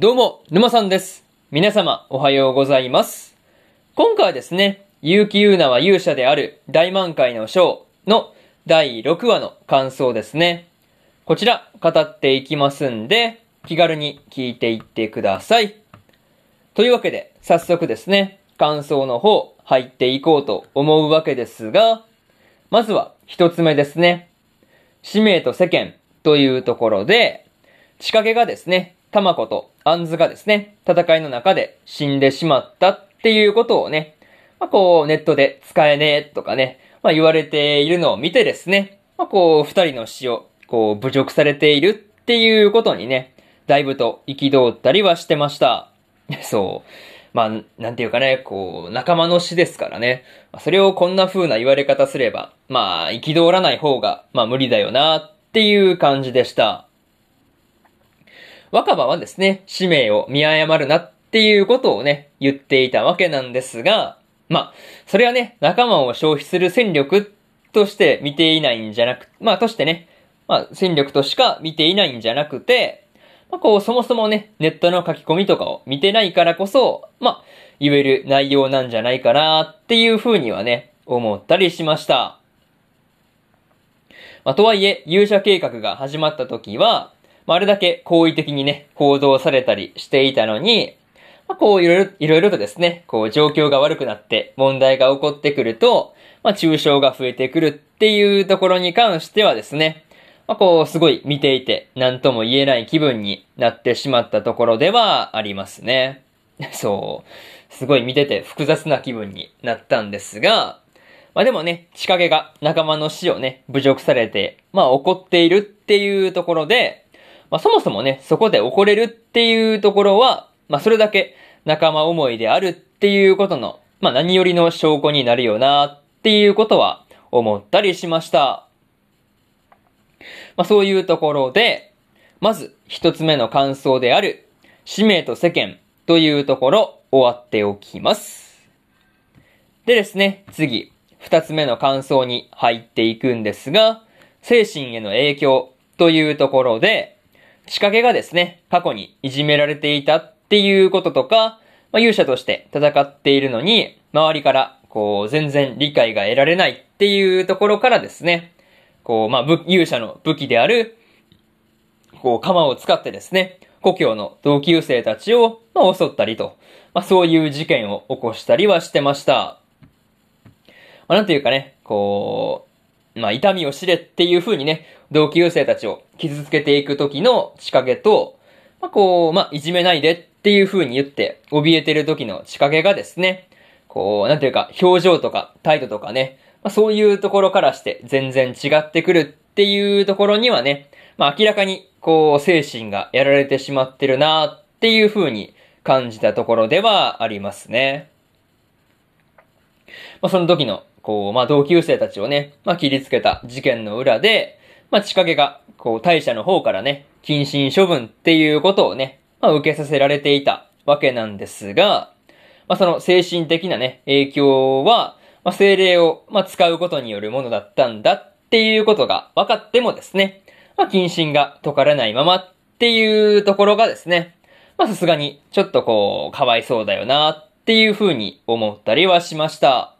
どうも、沼さんです。皆様、おはようございます。今回はですね、結城優奈は勇者である大満開の章の第6話の感想ですね。こちら、語っていきますんで、気軽に聞いていってください。というわけで、早速ですね、感想の方、入っていこうと思うわけですが、まずは一つ目ですね。使命と世間というところで、仕掛けがですね、玉子と杏ズがですね、戦いの中で死んでしまったっていうことをね、まあ、こう、ネットで使えねえとかね、まあ、言われているのを見てですね、まあ、こう、二人の死を、こう、侮辱されているっていうことにね、だいぶと憤ったりはしてました。そう。まあ、なんていうかね、こう、仲間の死ですからね。それをこんな風な言われ方すれば、まあ、憤らない方が、まあ無理だよな、っていう感じでした。若葉はですね、使命を見誤るなっていうことをね、言っていたわけなんですが、まあ、それはね、仲間を消費する戦力として見ていないんじゃなく、まあ、としてね、まあ、戦力としか見ていないんじゃなくて、まあ、こう、そもそもね、ネットの書き込みとかを見てないからこそ、まあ、言える内容なんじゃないかなっていうふうにはね、思ったりしました。まあ、とはいえ、勇者計画が始まった時は、まあ、あれだけ好意的にね、行動されたりしていたのに、まあ、こういろいろ、いろいろとですね、こう状況が悪くなって問題が起こってくると、まあ、抽象が増えてくるっていうところに関してはですね、まあ、こう、すごい見ていて、何とも言えない気分になってしまったところではありますね。そう。すごい見てて複雑な気分になったんですが、まあでもね、仕掛けが仲間の死をね、侮辱されて、まあ怒っているっていうところで、まあそもそもね、そこで怒れるっていうところは、まあそれだけ仲間思いであるっていうことの、まあ何よりの証拠になるよなっていうことは思ったりしました。まあそういうところで、まず一つ目の感想である、使命と世間というところ終わっておきます。でですね、次、二つ目の感想に入っていくんですが、精神への影響というところで、仕掛けがですね、過去にいじめられていたっていうこととか、まあ、勇者として戦っているのに、周りから、こう、全然理解が得られないっていうところからですね、こう、まあ、勇者の武器である、こう、鎌を使ってですね、故郷の同級生たちを、まあ、襲ったりと、まあ、そういう事件を起こしたりはしてました。まあ、なんていうかね、こう、まあ、痛みを知れっていう風にね、同級生たちを傷つけていく時の仕掛けと、まあ、こう、まあ、いじめないでっていう風に言って、怯えてる時の仕掛けがですね、こう、なんていうか、表情とか態度とかね、まあ、そういうところからして全然違ってくるっていうところにはね、まあ、明らかに、こう、精神がやられてしまってるなっていう風に感じたところではありますね。まあ、その時の、こう、まあ、同級生たちをね、まあ、切りつけた事件の裏で、まあ、仕掛けが、こう、大社の方からね、謹慎処分っていうことをね、まあ、受けさせられていたわけなんですが、まあ、その精神的なね、影響は、まあ、精霊を、まあ、使うことによるものだったんだっていうことが分かってもですね、まあ、謹慎が解かれないままっていうところがですね、まあ、さすがに、ちょっとこう、かわいそうだよなっていうふうに思ったりはしました。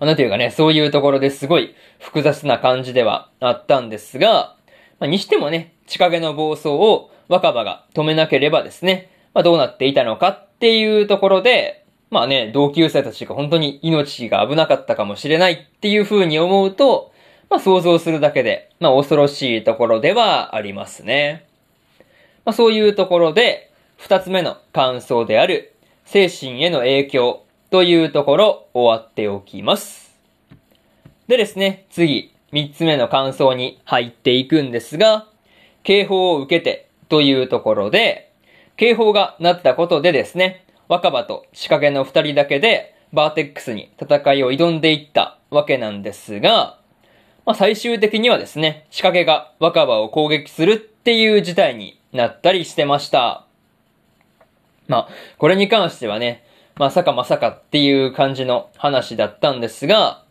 なんていうかね、そういうところですごい複雑な感じではあったんですが、まあ、にしてもね、地影の暴走を若葉が止めなければですね、まあ、どうなっていたのかっていうところで、まあね、同級生たちが本当に命が危なかったかもしれないっていう風に思うと、まあ想像するだけで、まあ恐ろしいところではありますね。まあそういうところで、二つ目の感想である、精神への影響というところ終わっておきます。でですね、次、三つ目の感想に入っていくんですが、警報を受けてというところで、警報が鳴ったことでですね、若葉と仕掛けの二人だけでバーテックスに戦いを挑んでいったわけなんですが、まあ、最終的にはですね、仕掛けが若葉を攻撃するっていう事態になったりしてました。まあ、これに関してはね、まさかまさかっていう感じの話だったんですが、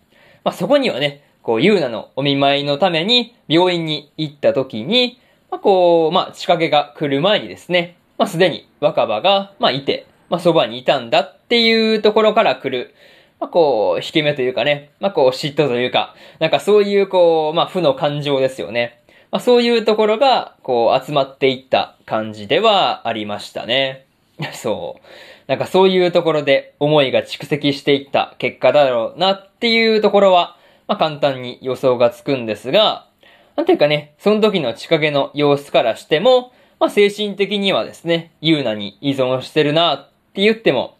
まあ、そこにはね、こう、ユーナのお見舞いのために病院に行った時に、まあ、こう、まあ、仕掛けが来る前にですね、まあ、すでに若葉が、まあ、いて、まあ、そばにいたんだっていうところから来る、まあ、こう、引き目というかね、まあ、こう、嫉妬というか、なんかそういう、こう、まあ、負の感情ですよね。まあ、そういうところが、こう、集まっていった感じではありましたね。そう。なんかそういうところで思いが蓄積していった結果だろうなっていうところは、まあ、簡単に予想がつくんですが、なんていうかね、その時の地影の様子からしても、まあ、精神的にはですね、ユーナに依存してるなって言っても、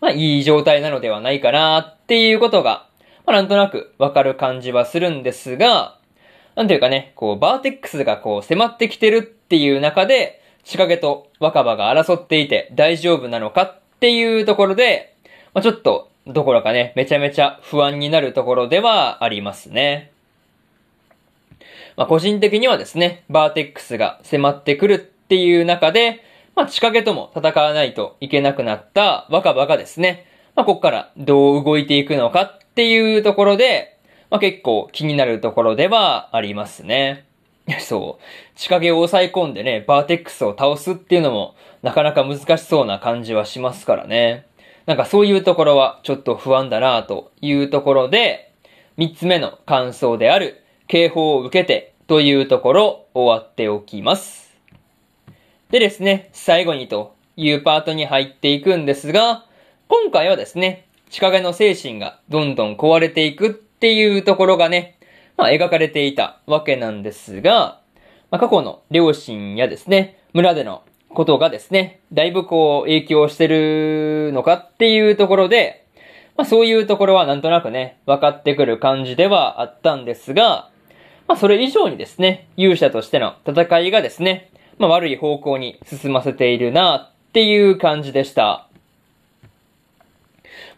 まあ、いい状態なのではないかなっていうことが、まあ、なんとなくわかる感じはするんですが、なんていうかね、こう、バーテックスがこう、迫ってきてるっていう中で、仕掛けと若葉が争っていて大丈夫なのかっていうところで、まあ、ちょっと、どころかね、めちゃめちゃ不安になるところではありますね。まあ、個人的にはですね、バーテックスが迫ってくるっていう中で、まあ、仕掛けとも戦わないといけなくなった若葉がですね、まあ、ここからどう動いていくのかっていうところで、まあ、結構気になるところではありますね。そう。仕掛けを抑え込んでね、バーテックスを倒すっていうのも、なかなか難しそうな感じはしますからね。なんかそういうところはちょっと不安だなというところで、三つ目の感想である、警報を受けてというところ終わっておきます。でですね、最後にというパートに入っていくんですが、今回はですね、地影の精神がどんどん壊れていくっていうところがね、まあ、描かれていたわけなんですが、まあ、過去の両親やですね、村でのことがですね、だいぶこう影響してるのかっていうところで、まあそういうところはなんとなくね、分かってくる感じではあったんですが、まあそれ以上にですね、勇者としての戦いがですね、まあ悪い方向に進ませているなっていう感じでした。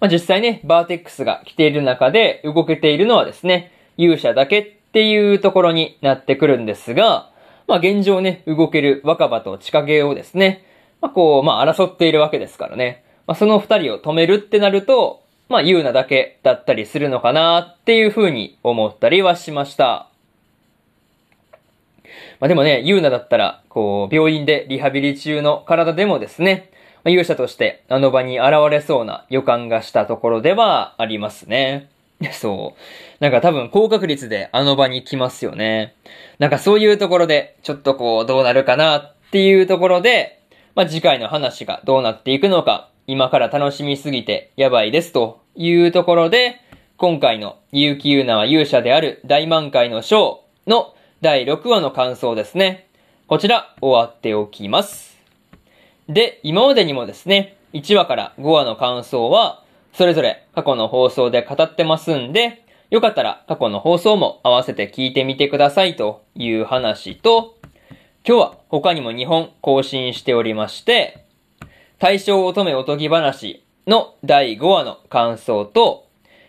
まあ実際ね、バーテックスが来ている中で動けているのはですね、勇者だけっていうところになってくるんですが、まあ現状ね、動ける若葉と地影をですね、まあこう、まあ争っているわけですからね。まあその二人を止めるってなると、まあユーナだけだったりするのかなっていうふうに思ったりはしました。まあでもね、ユーナだったら、こう、病院でリハビリ中の体でもですね、まあ、勇者としてあの場に現れそうな予感がしたところではありますね。そう。なんか多分高確率であの場に来ますよね。なんかそういうところで、ちょっとこう、どうなるかなっていうところで、まあ、次回の話がどうなっていくのか、今から楽しみすぎてやばいですというところで、今回の結城優奈は勇者である大満開のショーの第6話の感想ですね。こちら終わっておきます。で、今までにもですね、1話から5話の感想は、それぞれ過去の放送で語ってますんで、よかったら過去の放送も合わせて聞いてみてくださいという話と、今日は他にも2本更新しておりまして、大正乙女おとぎ話の第5話の感想と、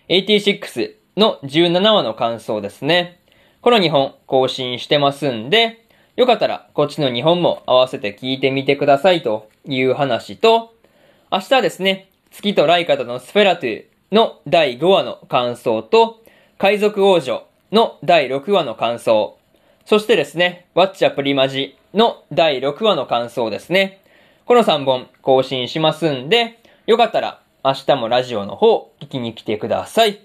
86の17話の感想ですね。この2本更新してますんで、よかったらこっちの2本も合わせて聞いてみてくださいという話と、明日ですね、月とライカとのスフェラトゥの第5話の感想と、海賊王女の第6話の感想、そしてですね、ワッチャプリマジの第6話の感想ですね。この3本更新しますんで、よかったら明日もラジオの方聞きに来てください。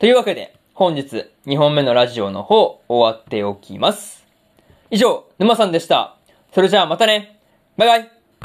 というわけで、本日2本目のラジオの方終わっておきます。以上、沼さんでした。それじゃあまたね。バイバイ。